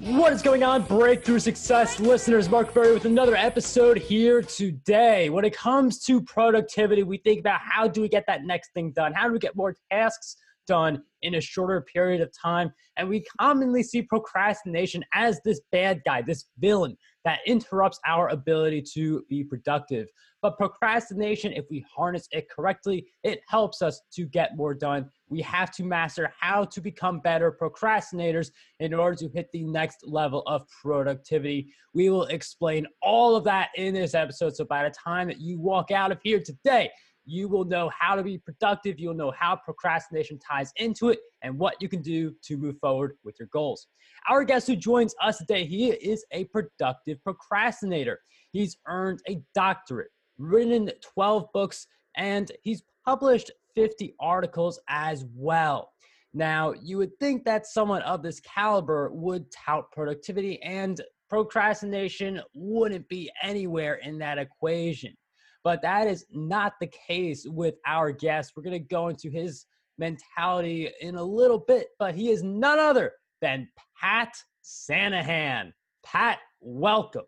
What is going on, Breakthrough Success listeners? Mark Berry with another episode here today. When it comes to productivity, we think about how do we get that next thing done? How do we get more tasks done in a shorter period of time? And we commonly see procrastination as this bad guy, this villain that interrupts our ability to be productive. But procrastination, if we harness it correctly, it helps us to get more done. We have to master how to become better procrastinators in order to hit the next level of productivity. We will explain all of that in this episode. So by the time that you walk out of here today, you will know how to be productive. You'll know how procrastination ties into it and what you can do to move forward with your goals. Our guest who joins us today, he is a productive procrastinator. He's earned a doctorate, written 12 books, and he's published 50 articles as well. Now, you would think that someone of this caliber would tout productivity, and procrastination wouldn't be anywhere in that equation. But that is not the case with our guest. We're going to go into his mentality in a little bit, but he is none other than Pat Sanaghan. Pat, welcome.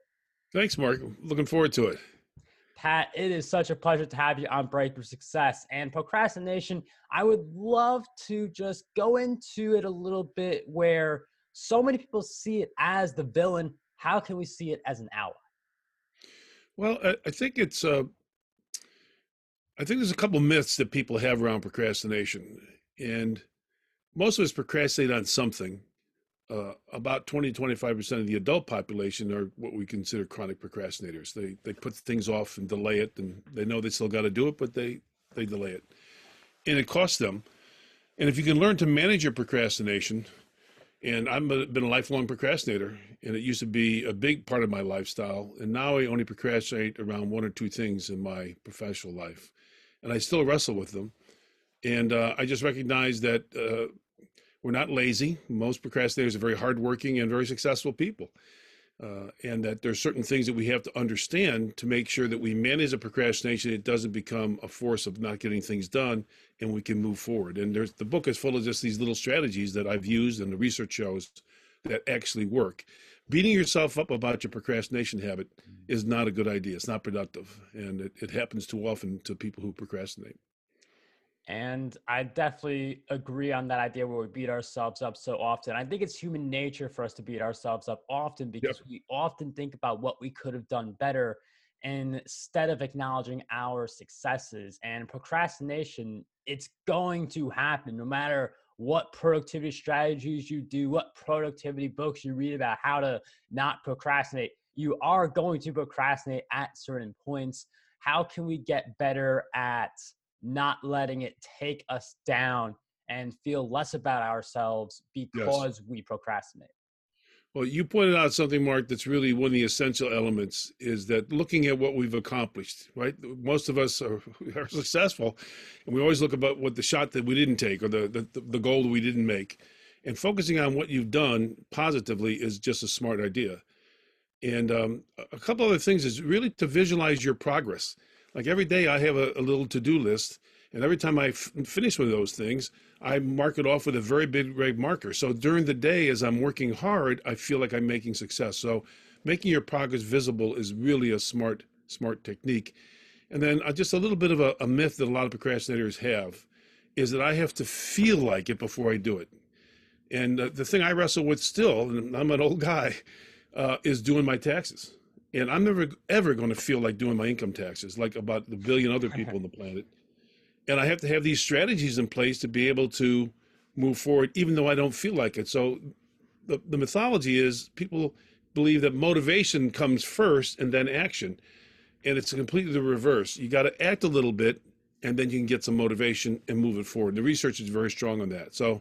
Thanks, Mark. Looking forward to it. Pat, it is such a pleasure to have you on Breakthrough Success and Procrastination. I would love to just go into it a little bit where so many people see it as the villain. How can we see it as an ally? Well, I, think it's. Uh, I think there's a couple myths that people have around procrastination, and most of us procrastinate on something. Uh, about 20 25 percent of the adult population are what we consider chronic procrastinators. They they put things off and delay it, and they know they still got to do it, but they they delay it, and it costs them. And if you can learn to manage your procrastination, and I've been a lifelong procrastinator, and it used to be a big part of my lifestyle, and now I only procrastinate around one or two things in my professional life, and I still wrestle with them. And uh, I just recognize that uh, we're not lazy. Most procrastinators are very hardworking and very successful people. Uh, and that there's certain things that we have to understand to make sure that we manage the procrastination. It doesn't become a force of not getting things done, and we can move forward. And there's the book is full of just these little strategies that I've used, and the research shows that actually work. Beating yourself up about your procrastination habit is not a good idea. It's not productive, and it, it happens too often to people who procrastinate. And I definitely agree on that idea where we beat ourselves up so often. I think it's human nature for us to beat ourselves up often because yep. we often think about what we could have done better instead of acknowledging our successes. And procrastination, it's going to happen no matter what productivity strategies you do, what productivity books you read about how to not procrastinate. You are going to procrastinate at certain points. How can we get better at not letting it take us down and feel less about ourselves because yes. we procrastinate. Well, you pointed out something, Mark, that's really one of the essential elements is that looking at what we've accomplished, right? Most of us are, are successful, and we always look about what the shot that we didn't take or the, the, the goal that we didn't make. And focusing on what you've done positively is just a smart idea. And um, a couple other things is really to visualize your progress. Like every day, I have a, a little to do list, and every time I f- finish one of those things, I mark it off with a very big red marker. So during the day, as I'm working hard, I feel like I'm making success. So making your progress visible is really a smart, smart technique. And then uh, just a little bit of a, a myth that a lot of procrastinators have is that I have to feel like it before I do it. And uh, the thing I wrestle with still, and I'm an old guy, uh, is doing my taxes and I'm never ever going to feel like doing my income taxes like about the billion other people on the planet. And I have to have these strategies in place to be able to move forward, even though I don't feel like it. So the, the mythology is people believe that motivation comes first and then action. And it's completely the reverse. You got to act a little bit and then you can get some motivation and move it forward. The research is very strong on that. So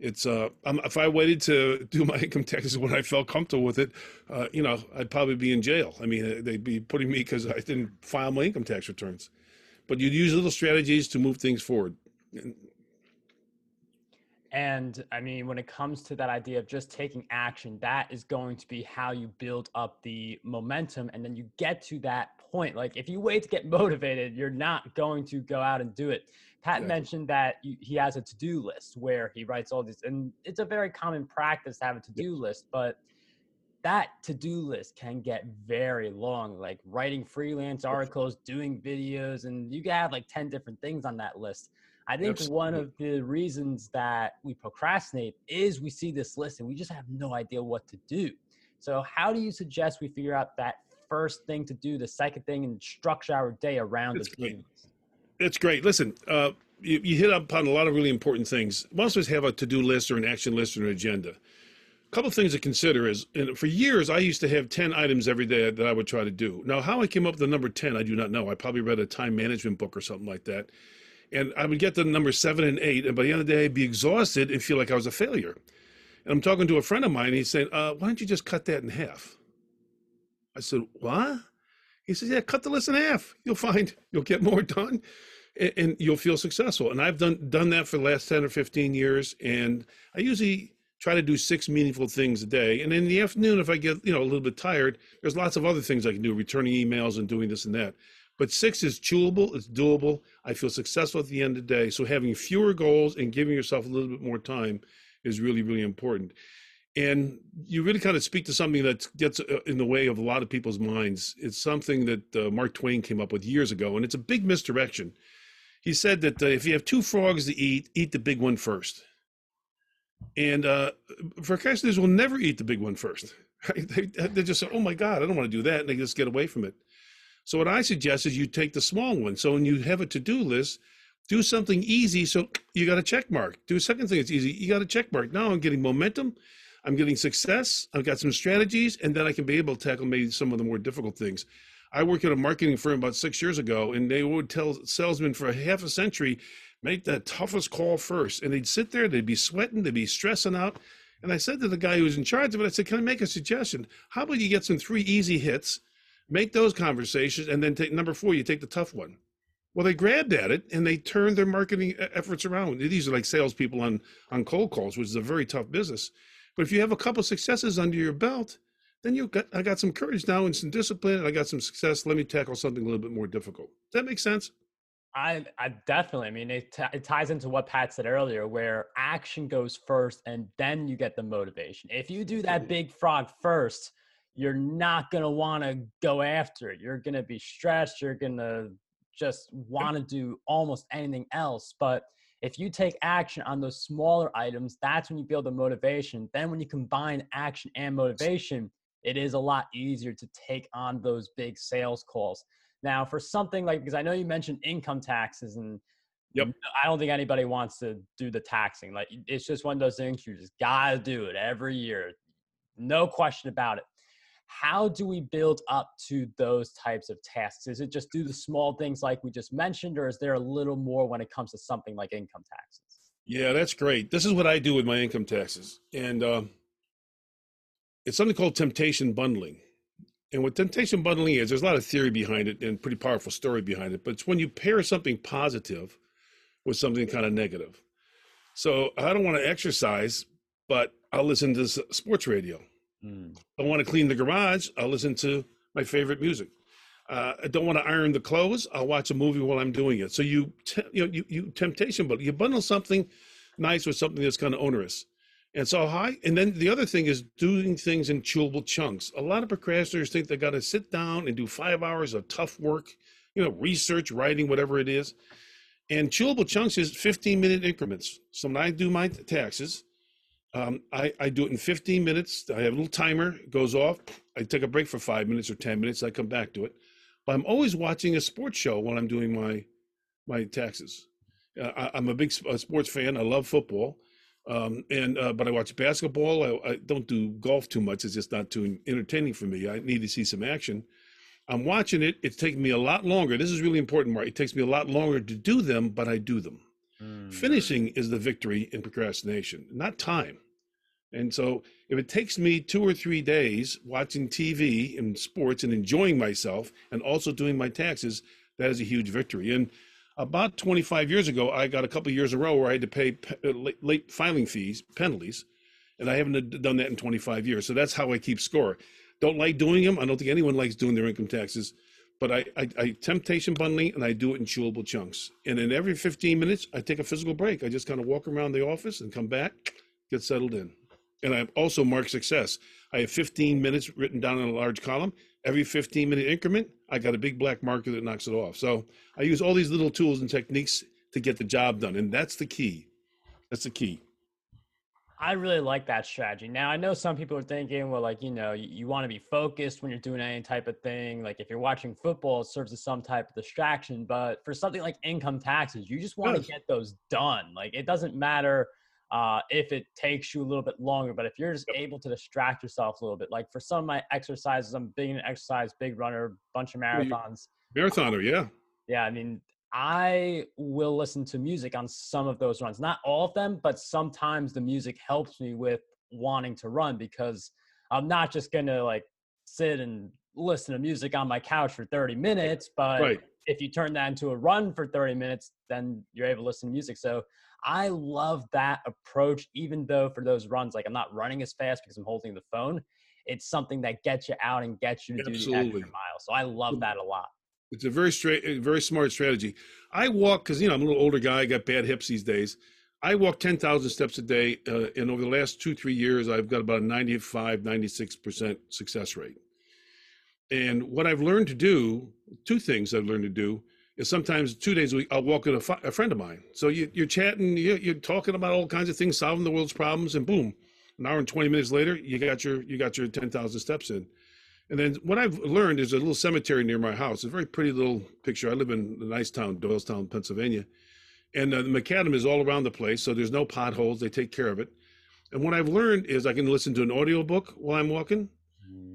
it's uh, if I waited to do my income taxes when I felt comfortable with it, uh, you know, I'd probably be in jail. I mean, they'd be putting me because I didn't file my income tax returns. But you'd use little strategies to move things forward. And I mean, when it comes to that idea of just taking action, that is going to be how you build up the momentum. And then you get to that point. Like if you wait to get motivated, you're not going to go out and do it. Pat mentioned that he has a to-do list where he writes all these, and it's a very common practice to have a to-do list, but that to-do list can get very long like writing freelance articles doing videos and you can have like 10 different things on that list. I think one of the reasons that we procrastinate is we see this list and we just have no idea what to do. So how do you suggest we figure out that first thing to do the second thing and structure our day around That's the great. It's great. Listen, uh, you, you hit upon a lot of really important things. Most of us have a to-do list or an action list or an agenda. A couple of things to consider is, and for years, I used to have 10 items every day that I would try to do. Now, how I came up with the number 10, I do not know. I probably read a time management book or something like that. And I would get to number seven and eight, and by the end of the day, I'd be exhausted and feel like I was a failure. And I'm talking to a friend of mine, and he's saying, uh, why don't you just cut that in half? I said, what? He says, yeah, cut the list in half. You'll find you'll get more done and, and you'll feel successful. And I've done done that for the last 10 or 15 years. And I usually try to do six meaningful things a day. And in the afternoon, if I get, you know, a little bit tired, there's lots of other things I can do, returning emails and doing this and that. But six is chewable, it's doable. I feel successful at the end of the day. So having fewer goals and giving yourself a little bit more time is really, really important. And you really kind of speak to something that gets uh, in the way of a lot of people's minds. It's something that uh, Mark Twain came up with years ago, and it's a big misdirection. He said that uh, if you have two frogs to eat, eat the big one first. And uh, procrastinators will never eat the big one first. They, they just say, oh my God, I don't want to do that. And they just get away from it. So, what I suggest is you take the small one. So, when you have a to do list, do something easy. So, you got a check mark. Do a second thing that's easy. You got a check mark. Now I'm getting momentum. I'm getting success. I've got some strategies. And then I can be able to tackle maybe some of the more difficult things. I worked at a marketing firm about six years ago, and they would tell salesmen for a half a century, make the toughest call first. And they'd sit there, they'd be sweating, they'd be stressing out. And I said to the guy who was in charge of it, I said, Can I make a suggestion? How about you get some three easy hits, make those conversations, and then take number four, you take the tough one. Well, they grabbed at it and they turned their marketing efforts around. These are like salespeople on, on cold calls, which is a very tough business. But if you have a couple successes under your belt, then you got I got some courage now and some discipline, and I got some success. Let me tackle something a little bit more difficult. Does that make sense? I, I definitely. I mean, it, t- it ties into what Pat said earlier, where action goes first, and then you get the motivation. If you do that big frog first, you're not gonna want to go after it. You're gonna be stressed. You're gonna just want to do almost anything else. But if you take action on those smaller items, that's when you build the motivation. Then when you combine action and motivation, it is a lot easier to take on those big sales calls. Now, for something like because I know you mentioned income taxes, and Yep. I don't think anybody wants to do the taxing. Like it's just one of those things you just gotta do it every year, no question about it. How do we build up to those types of tasks? Is it just do the small things like we just mentioned, or is there a little more when it comes to something like income taxes? Yeah, that's great. This is what I do with my income taxes, and um, it's something called temptation bundling. And what temptation bundling is, there's a lot of theory behind it and pretty powerful story behind it. But it's when you pair something positive with something kind of negative. So I don't want to exercise, but I'll listen to sports radio. I want to clean the garage. I'll listen to my favorite music. Uh, I don't want to iron the clothes. I'll watch a movie while I'm doing it. So you, te- you know, you, you temptation, but you bundle something nice with something that's kind of onerous. And so high. And then the other thing is doing things in chewable chunks. A lot of procrastinators think they got to sit down and do five hours of tough work, you know, research, writing, whatever it is. And chewable chunks is 15 minute increments. So when I do my taxes, um, I, I do it in 15 minutes. I have a little timer, it goes off. I take a break for five minutes or 10 minutes. I come back to it. But I'm always watching a sports show when I'm doing my my taxes. Uh, I, I'm a big sp- uh, sports fan. I love football. Um, and uh, but I watch basketball. I, I don't do golf too much. It's just not too entertaining for me. I need to see some action. I'm watching it. It's taking me a lot longer. This is really important, Mark. It takes me a lot longer to do them, but I do them. Finishing is the victory in procrastination, not time. And so if it takes me two or three days watching TV and sports and enjoying myself and also doing my taxes, that is a huge victory. And about 25 years ago, I got a couple years in a row where I had to pay uh, late, late filing fees, penalties, and I haven't done that in 25 years. So that's how I keep score. Don't like doing them. I don't think anyone likes doing their income taxes, but I, I, I temptation bundling and I do it in chewable chunks. And in every 15 minutes, I take a physical break. I just kind of walk around the office and come back, get settled in. And I've also mark success. I have 15 minutes written down in a large column. Every 15 minute increment, I got a big black marker that knocks it off. So I use all these little tools and techniques to get the job done. And that's the key. That's the key. I really like that strategy. Now, I know some people are thinking, well, like, you know, you, you want to be focused when you're doing any type of thing. Like, if you're watching football, it serves as some type of distraction. But for something like income taxes, you just want to get those done. Like, it doesn't matter uh, if it takes you a little bit longer, but if you're just able to distract yourself a little bit, like for some of my exercises, I'm big in exercise, big runner, bunch of marathons. Marathoner, yeah. Yeah, I mean, I will listen to music on some of those runs. Not all of them, but sometimes the music helps me with wanting to run because I'm not just going to like sit and listen to music on my couch for 30 minutes, but right. if you turn that into a run for 30 minutes, then you're able to listen to music. So I love that approach, even though for those runs, like I'm not running as fast because I'm holding the phone. It's something that gets you out and gets you to Absolutely. do the extra mile. So I love that a lot. It's a very straight, very smart strategy. I walk because you know I'm a little older guy. I got bad hips these days. I walk 10,000 steps a day, uh, and over the last two three years, I've got about a 95, 96 percent success rate. And what I've learned to do, two things I've learned to do, is sometimes two days a week I'll walk with a, a friend of mine. So you, are chatting, you're, you're talking about all kinds of things, solving the world's problems, and boom, an hour and 20 minutes later, you got your you got your 10,000 steps in. And then what I've learned is a little cemetery near my house. It's a very pretty little picture. I live in a nice town, Doylestown, Pennsylvania. And uh, the macadam is all around the place, so there's no potholes. They take care of it. And what I've learned is I can listen to an audiobook while I'm walking,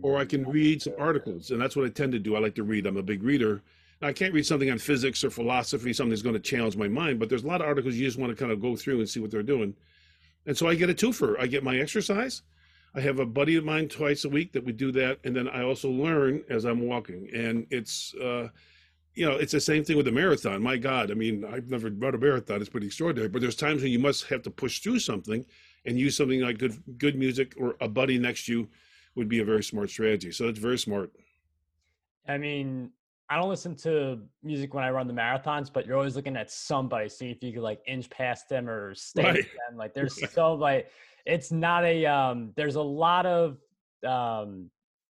or I can read some articles. And that's what I tend to do. I like to read. I'm a big reader. I can't read something on physics or philosophy, something that's going to challenge my mind, but there's a lot of articles you just want to kind of go through and see what they're doing. And so I get a twofer. I get my exercise I have a buddy of mine twice a week that we do that, and then I also learn as I'm walking. And it's, uh, you know, it's the same thing with the marathon. My God, I mean, I've never run a marathon; it's pretty extraordinary. But there's times when you must have to push through something, and use something like good good music or a buddy next to you would be a very smart strategy. So it's very smart. I mean, I don't listen to music when I run the marathons, but you're always looking at somebody, see if you could like inch past them or stay right. them. Like there's so like it's not a um there's a lot of um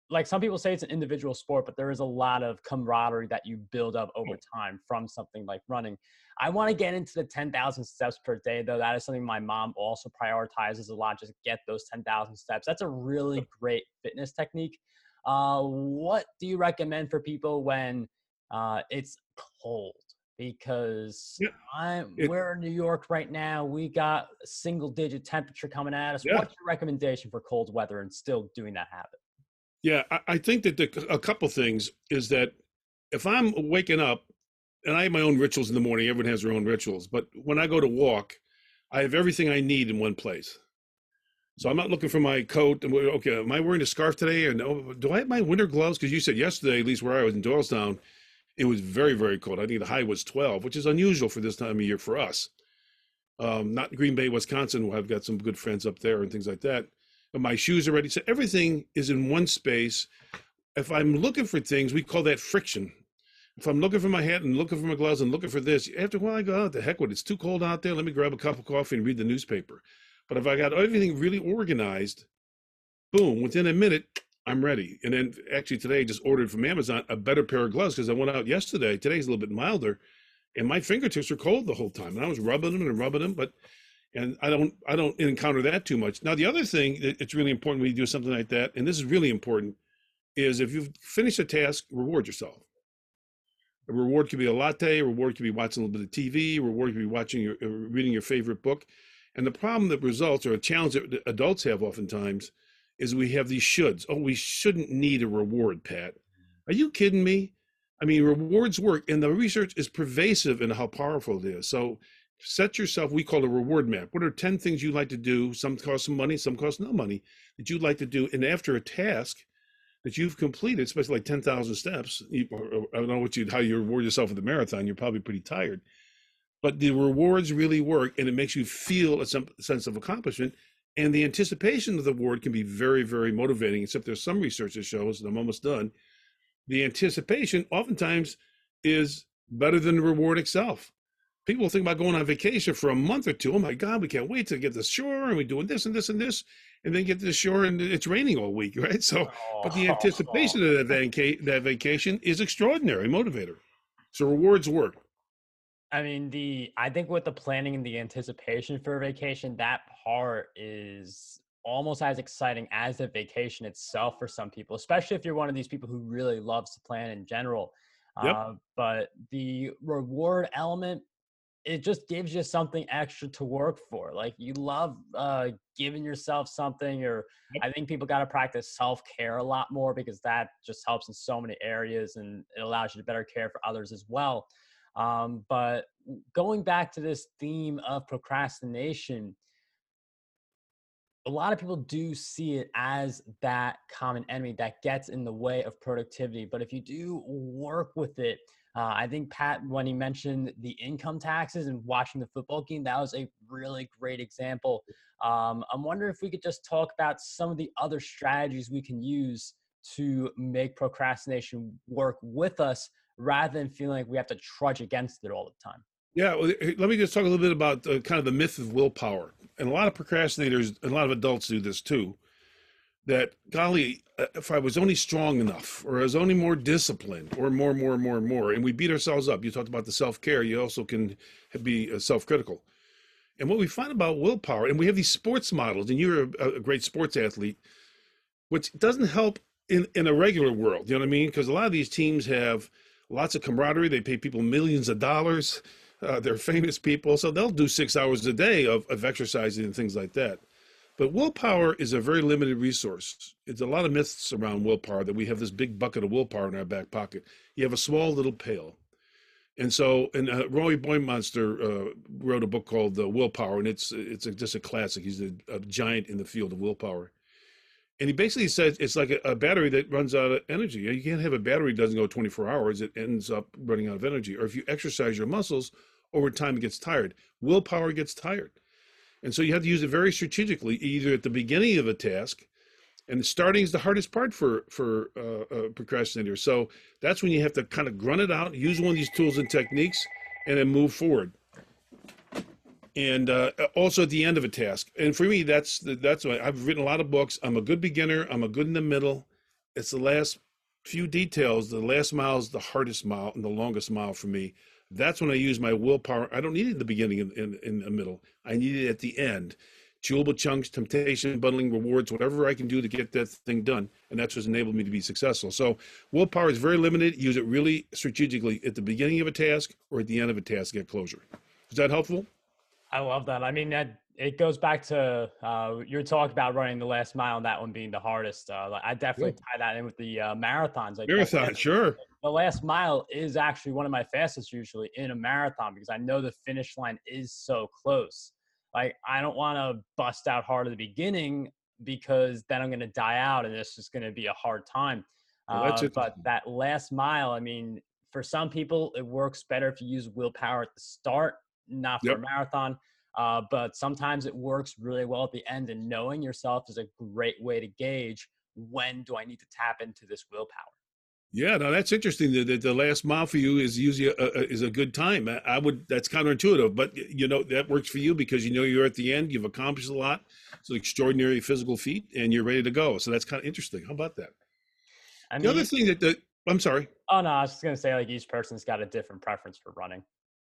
like some people say it's an individual sport, but there is a lot of camaraderie that you build up over time from something like running. I want to get into the 10,000 steps per day, though. That is something my mom also prioritizes a lot. Just get those 10,000 steps. That's a really great fitness technique. Uh, what do you recommend for people when uh, it's cold? because yeah. I'm it, we're in New York right now. We got a single digit temperature coming at us. Yeah. What's your recommendation for cold weather and still doing that habit? Yeah, I, I think that the, a couple things is that if I'm waking up and I have my own rituals in the morning, everyone has their own rituals, but when I go to walk, I have everything I need in one place. So I'm not looking for my coat. Okay, am I wearing a scarf today? Or no? Do I have my winter gloves? Because you said yesterday, at least where I was in Doylestown, it was very, very cold. I think the high was 12, which is unusual for this time of year for us. Um, not Green Bay, Wisconsin. where I've got some good friends up there and things like that. But my shoes are ready. So everything is in one space. If I'm looking for things, we call that friction. If I'm looking for my hat and looking for my gloves and looking for this, after a while I go, oh, the heck with it. It's too cold out there. Let me grab a cup of coffee and read the newspaper. But if I got everything really organized, boom, within a minute, I'm ready. And then actually today I just ordered from Amazon a better pair of gloves because I went out yesterday. Today's a little bit milder, and my fingertips are cold the whole time. And I was rubbing them and rubbing them, but and I don't I don't encounter that too much. Now the other thing that it's really important when you do something like that, and this is really important, is if you've finished a task, reward yourself. A reward could be a latte. A reward could be watching a little bit of TV. A reward could be watching your uh, reading your favorite book. And the problem that results, or a challenge that adults have oftentimes, is we have these shoulds. Oh, we shouldn't need a reward, Pat. Are you kidding me? I mean, rewards work, and the research is pervasive in how powerful it is. So set yourself, we call a reward map. What are 10 things you like to do? Some cost some money, some cost no money that you'd like to do. And after a task that you've completed, especially like 10,000 steps, I don't know what you, how you reward yourself with a marathon, you're probably pretty tired. But the rewards really work, and it makes you feel a sense of accomplishment and the anticipation of the award can be very, very motivating, except there's some research that shows, and I'm almost done, the anticipation oftentimes is better than the reward itself. People think about going on vacation for a month or two. Oh my God, we can't wait to get to the shore and we're doing this and this and this, and then get to the shore and it's raining all week, right? So, but the oh. anticipation of that, vaca- that vacation is extraordinary motivator. So rewards work. I mean, the I think with the planning and the anticipation for a vacation, that part is almost as exciting as the vacation itself for some people, especially if you're one of these people who really loves to plan in general. Yep. Uh, but the reward element, it just gives you something extra to work for. Like you love uh, giving yourself something, or yep. I think people got to practice self care a lot more because that just helps in so many areas and it allows you to better care for others as well. Um, but going back to this theme of procrastination, a lot of people do see it as that common enemy that gets in the way of productivity. But if you do work with it, uh, I think Pat, when he mentioned the income taxes and watching the football game, that was a really great example. Um, I'm wondering if we could just talk about some of the other strategies we can use to make procrastination work with us rather than feeling like we have to trudge against it all the time. Yeah, well, let me just talk a little bit about uh, kind of the myth of willpower. And a lot of procrastinators, and a lot of adults do this too. That golly, uh, if I was only strong enough, or I was only more disciplined, or more, more, more, more, and we beat ourselves up. You talked about the self care. You also can be uh, self critical. And what we find about willpower, and we have these sports models, and you're a, a great sports athlete, which doesn't help in in a regular world. You know what I mean? Because a lot of these teams have lots of camaraderie. They pay people millions of dollars uh, they're famous people, so they'll do six hours a day of, of exercising and things like that. But willpower is a very limited resource. It's a lot of myths around willpower that we have this big bucket of willpower in our back pocket. You have a small little pail. And so, and uh, Roy Baumeister uh, wrote a book called uh, Willpower, and it's it's a, just a classic. He's a, a, giant in the field of willpower. And he basically says it's like a, a, battery that runs out of energy. You can't have a battery that doesn't go 24 hours; it ends up running out of energy. Or if you exercise your muscles, over time it gets tired. Willpower gets tired. And so you have to use it very strategically, either at the beginning of a task, and starting is the hardest part for for uh, procrastinators. So that's when you have to kind of grunt it out, use one of these tools and techniques, and then move forward. And uh, also at the end of a task. And for me, that's that's why I've written a lot of books. I'm a good beginner. I'm a good in the middle. It's the last few details. The last mile is the hardest mile and the longest mile for me. That's when I use my willpower. I don't need it in the beginning and in, in, the middle. I need it at the end. Chewable chunks, temptation, bundling rewards, whatever I can do to get that thing done. And that's what's enabled me to be successful. So willpower is very limited. Use it really strategically at the beginning of a task or at the end of a task get closure. Is that helpful? I love that. I mean, that it goes back to uh, your talk about running the last mile and that one being the hardest. Uh, I definitely tie that in with the uh, marathons. Like Marathon, sure. The last mile is actually one of my fastest usually in a marathon because I know the finish line is so close. Like I don't want to bust out hard at the beginning because then I'm going to die out and it's just going to be a hard time. Well, uh, but that last mile, I mean, for some people, it works better if you use willpower at the start, not for yep. a marathon uh, but sometimes it works really well at the end, and knowing yourself is a great way to gauge when do I need to tap into this willpower. Yeah, no, that's interesting. The, the, the last mile for you is usually a, a, is a good time. I would that's counterintuitive, but you know that works for you because you know you're at the end. You've accomplished a lot. It's an extraordinary physical feat, and you're ready to go. So that's kind of interesting. How about that? I mean, the other thing that the I'm sorry. Oh no, I was just gonna say like each person's got a different preference for running.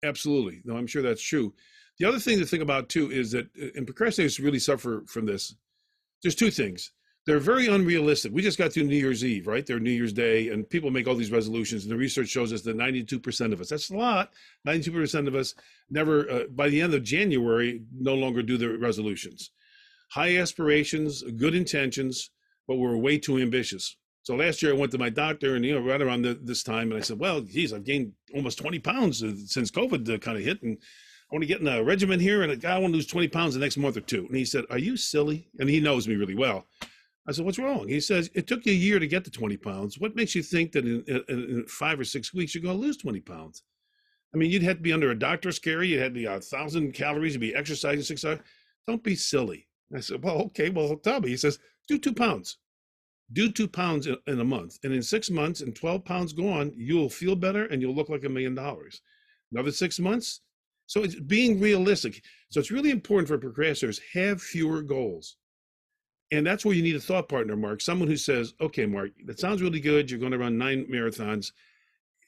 Absolutely. No, I'm sure that's true. The other thing to think about too is that, uh, and procrastinators really suffer from this. There's two things. They're very unrealistic. We just got through New Year's Eve, right? They're New Year's Day, and people make all these resolutions. And the research shows us that 92% of us, that's a lot, 92% of us never, uh, by the end of January, no longer do the resolutions. High aspirations, good intentions, but we're way too ambitious. So last year I went to my doctor, and you know, right around the, this time, and I said, "Well, geez, I've gained almost 20 pounds uh, since COVID kind of hit, and I want to get in a regimen here, and I want to lose 20 pounds the next month or two. And he said, Are you silly? And he knows me really well. I said, What's wrong? He says, It took you a year to get to 20 pounds. What makes you think that in, in, in five or six weeks you're going to lose 20 pounds? I mean, you'd have to be under a doctor's care. You'd have to be a thousand calories. You'd be exercising six hours. Don't be silly. I said, Well, okay. Well, tell me. He says, Do two pounds. Do two pounds in a month, and in six months and 12 pounds gone, you'll feel better and you'll look like a million dollars. Another six months. So it's being realistic. So it's really important for procrastinators have fewer goals. And that's where you need a thought partner, Mark. Someone who says, okay, Mark, that sounds really good. You're going to run nine marathons.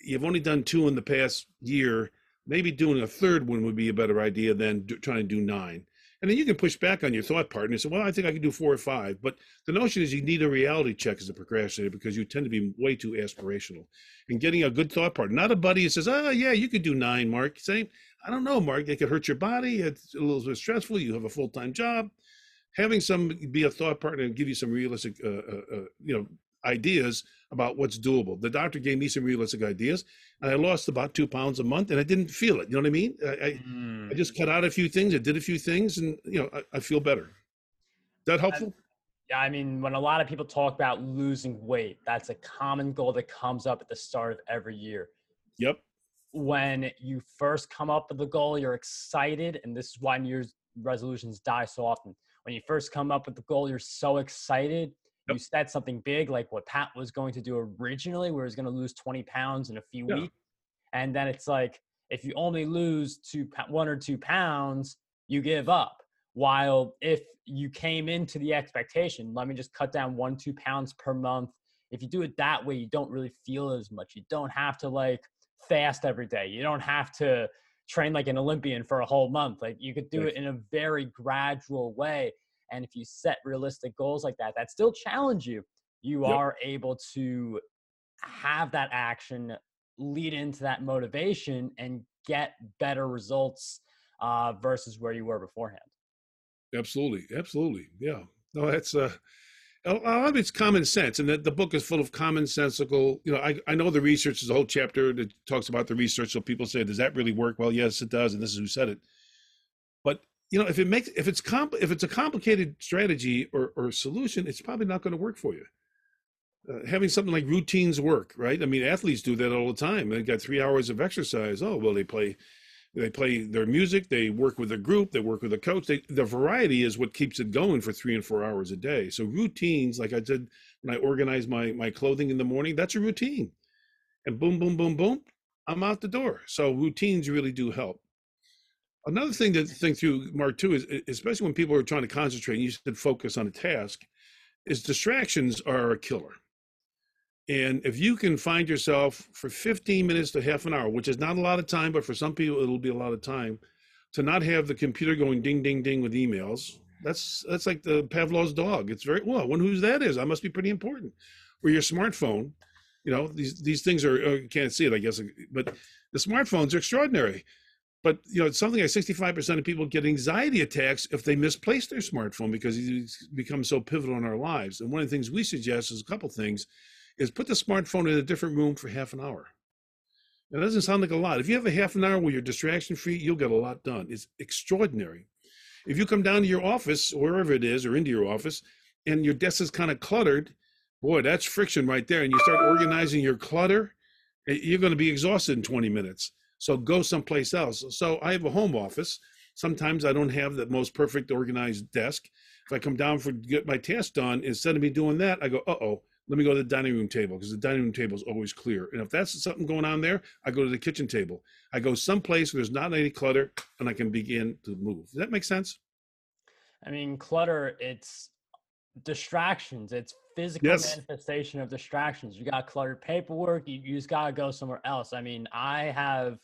You've only done two in the past year. Maybe doing a third one would be a better idea than do, trying to do nine. And then you can push back on your thought partner and say, well, I think I can do four or five. But the notion is you need a reality check as a procrastinator because you tend to be way too aspirational. And getting a good thought partner, not a buddy who says, oh, yeah, you could do nine, Mark. Saying, I don't know, Mark, it could hurt your body. It's a little bit stressful. You have a full time job. Having some be a thought partner and give you some realistic, uh, uh, uh, you know, ideas about what's doable. The doctor gave me some realistic ideas, and I lost about two pounds a month, and I didn't feel it. You know what I mean? I, I, mm. I just cut out a few things, I did a few things, and you know, I, I feel better. Is that helpful? Yeah, I mean, when a lot of people talk about losing weight, that's a common goal that comes up at the start of every year. Yep. When you first come up with the goal, you're excited, and this is why New Year's resolutions die so often. When you first come up with the goal, you're so excited you set something big like what Pat was going to do originally, where he's going to lose 20 pounds in a few yeah. weeks. And then it's like, if you only lose two, one or two pounds, you give up. While if you came into the expectation, let me just cut down one, two pounds per month. If you do it that way, you don't really feel as much. You don't have to like fast every day. You don't have to train like an Olympian for a whole month. Like you could do it in a very gradual way. And if you set realistic goals like that, that still challenge you, you yep. are able to have that action lead into that motivation and get better results uh, versus where you were beforehand. Absolutely, absolutely, yeah. No, that's uh, a lot of it's common sense, and the, the book is full of commonsensical. You know, I I know the research is a whole chapter that talks about the research. So people say, does that really work? Well, yes, it does, and this is who said it. You know if it makes if it's comp if it's a complicated strategy or, or solution it's probably not going to work for you. Uh, having something like routines work right? I mean athletes do that all the time. They got three hours of exercise. Oh well they play they play their music they work with a group they work with a coach. They, the variety is what keeps it going for three and four hours a day. So routines like i did when i organize my my clothing in the morning that's a routine. And boom boom boom boom i'm out the door. So routines really do help Another thing to think through, Mark, too, is especially when people are trying to concentrate, and you said focus on a task, is distractions are a killer. And if you can find yourself for 15 minutes to half an hour, which is not a lot of time, but for some people it'll be a lot of time, to not have the computer going ding ding ding with emails, that's that's like the Pavlov's dog. It's very well. When whose that is, I must be pretty important. Or your smartphone, you know, these these things are uh, you can't see it, I guess, but the smartphones are extraordinary. But you know, it's something like 65% of people get anxiety attacks if they misplace their smartphone because it's become so pivotal in our lives. And one of the things we suggest is a couple things is put the smartphone in a different room for half an hour. It doesn't sound like a lot. If you have a half an hour where you're distraction free, you'll get a lot done. It's extraordinary. If you come down to your office, wherever it is, or into your office, and your desk is kind of cluttered, boy, that's friction right there. And you start organizing your clutter, eh, you're going to be exhausted in 20 minutes. So go someplace else. So I have a home office. Sometimes I don't have the most perfect organized desk. If I come down for get my task done, instead of me doing that, I go, uh oh, let me go to the dining room table because the dining room table is always clear. And if that's something going on there, I go to the kitchen table. I go someplace where there's not any clutter and I can begin to move. Does that make sense? I mean, clutter, it's distractions. It's physical yes. manifestation of distractions. You got cluttered paperwork. You, you just got to go somewhere else. I mean, I have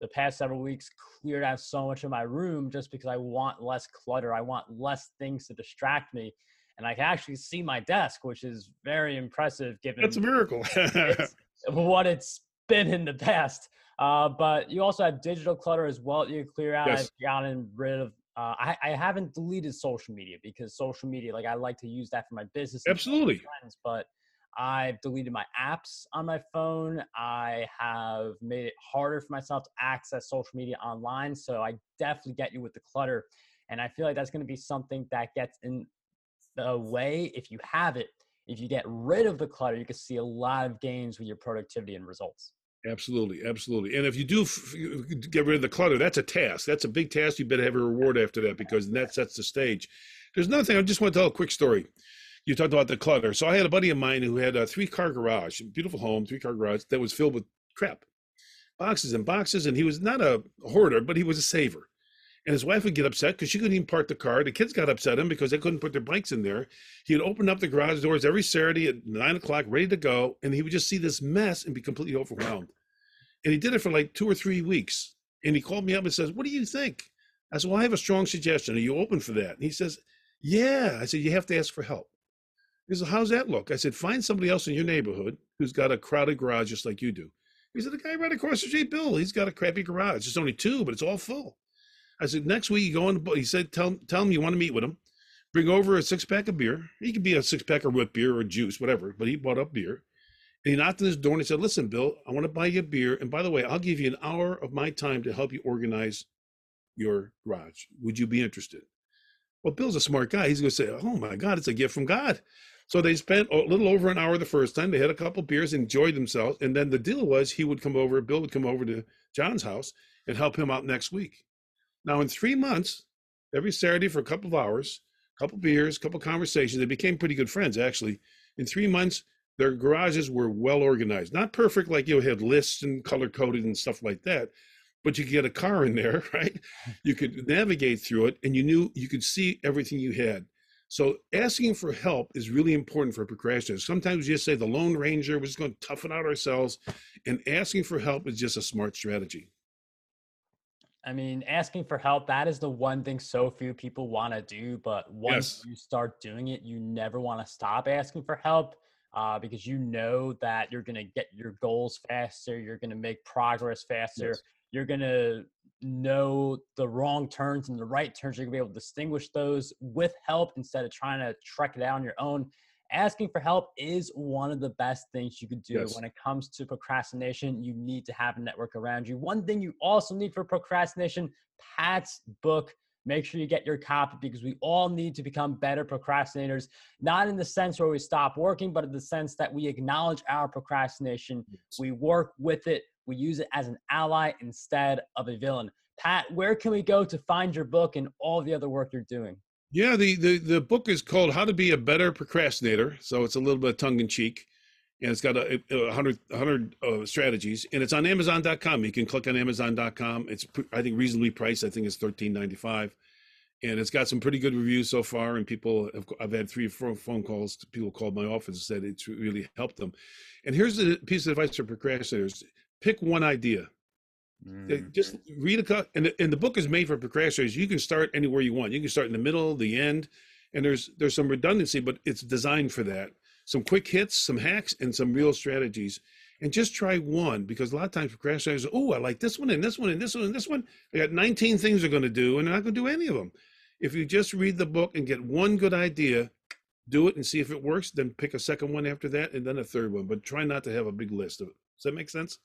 the past several weeks cleared out so much of my room just because I want less clutter. I want less things to distract me. And I can actually see my desk, which is very impressive given That's a miracle. it's, what it's been in the past. Uh, but you also have digital clutter as well. You clear out. Yes. I've gotten rid of. Uh, I, I haven't deleted social media because social media, like I like to use that for my business. Absolutely. Friends, but I've deleted my apps on my phone. I have made it harder for myself to access social media online. So I definitely get you with the clutter. And I feel like that's going to be something that gets in the way if you have it. If you get rid of the clutter, you can see a lot of gains with your productivity and results. Absolutely, absolutely. And if you do f- get rid of the clutter, that's a task. That's a big task. You better have a reward after that because that sets the stage. There's another thing. I just want to tell a quick story you talked about the clutter. So I had a buddy of mine who had a three car garage, beautiful home, three car garage that was filled with crap, boxes and boxes. And he was not a hoarder, but he was a saver. And his wife would get upset because she couldn't even park the car. The kids got upset at him because they couldn't put their bikes in there. He would open up the garage doors every Saturday at nine o'clock, ready to go. And he would just see this mess and be completely overwhelmed. And he did it for like two or three weeks. And he called me up and says, What do you think? I said, Well, I have a strong suggestion. Are you open for that? And he says, Yeah. I said, You have to ask for help. He said, How's that look? I said, Find somebody else in your neighborhood who's got a crowded garage just like you do. He said, The guy right across the street, Bill, he's got a crappy garage. It's only two, but it's all full. I said, Next week, you go on. He said, Tell, tell him you want to meet with him. Bring over a six pack of beer. He could be a six pack of root beer or juice, whatever, but he bought up beer. And he knocked on his door and he said, Listen, Bill, I want to buy you a beer. And by the way, I'll give you an hour of my time to help you organize your garage. Would you be interested? Well, Bill's a smart guy. He's going to say, Oh my God, it's a gift from God. So they spent a little over an hour the first time. They had a couple beers, enjoyed themselves. And then the deal was he would come over, Bill would come over to John's house and help him out next week. Now, in three months, every Saturday for a couple of hours, a couple beers, a couple conversations, they became pretty good friends, actually. In three months, their garages were well organized. Not perfect, like you had lists and color coded and stuff like that, but you could get a car in there, right? You could navigate through it and you knew you could see everything you had. So asking for help is really important for procrastinators. Sometimes we just say the Lone Ranger, we're just going to toughen out ourselves, and asking for help is just a smart strategy. I mean, asking for help, that is the one thing so few people want to do. But once yes. you start doing it, you never want to stop asking for help uh, because you know that you're going to get your goals faster, you're going to make progress faster, yes. you're going to know the wrong turns and the right turns. You're to be able to distinguish those with help instead of trying to trek it out on your own. Asking for help is one of the best things you could do yes. when it comes to procrastination. You need to have a network around you. One thing you also need for procrastination Pat's book make sure you get your copy because we all need to become better procrastinators, not in the sense where we stop working, but in the sense that we acknowledge our procrastination, yes. we work with it, we use it as an ally instead of a villain. Pat, where can we go to find your book and all the other work you're doing? Yeah, the, the, the book is called How to Be a Better Procrastinator. So it's a little bit tongue in cheek. And it's got a, a hundred, hundred uh, strategies, and it's on Amazon.com. You can click on Amazon.com. It's, I think, reasonably priced. I think it's thirteen ninety five, and it's got some pretty good reviews so far. And people, have, I've had three or four phone calls. To people called my office and said it's really helped them. And here's the piece of advice for procrastinators: pick one idea. Mm. Just read a cut, and the, and the book is made for procrastinators. You can start anywhere you want. You can start in the middle, the end, and there's there's some redundancy, but it's designed for that. Some quick hits, some hacks, and some real strategies. And just try one because a lot of times procrastinators, oh, I like this one and this one and this one and this one. I got 19 things they're going to do, and they're not going to do any of them. If you just read the book and get one good idea, do it and see if it works, then pick a second one after that, and then a third one. But try not to have a big list of it. Does that make sense?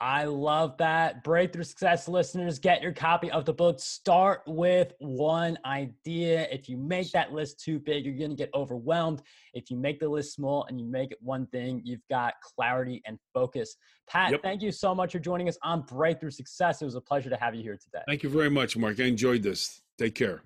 I love that. Breakthrough Success listeners, get your copy of the book. Start with one idea. If you make that list too big, you're going to get overwhelmed. If you make the list small and you make it one thing, you've got clarity and focus. Pat, yep. thank you so much for joining us on Breakthrough Success. It was a pleasure to have you here today. Thank you very much, Mark. I enjoyed this. Take care.